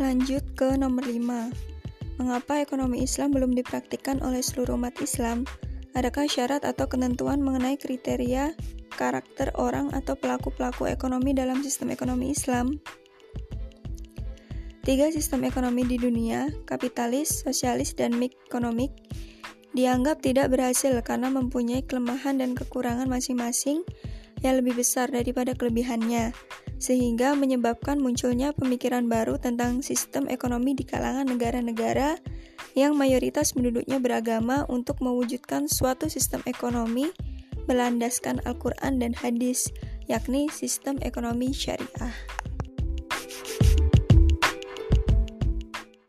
Lanjut ke nomor 5. Mengapa ekonomi Islam belum dipraktikkan oleh seluruh umat Islam? Adakah syarat atau ketentuan mengenai kriteria karakter orang atau pelaku-pelaku ekonomi dalam sistem ekonomi Islam? Tiga sistem ekonomi di dunia, kapitalis, sosialis, dan mikonomik, dianggap tidak berhasil karena mempunyai kelemahan dan kekurangan masing-masing yang lebih besar daripada kelebihannya, sehingga menyebabkan munculnya pemikiran baru tentang sistem ekonomi di kalangan negara-negara yang mayoritas penduduknya beragama untuk mewujudkan suatu sistem ekonomi berlandaskan Al-Quran dan hadis, yakni sistem ekonomi syariah.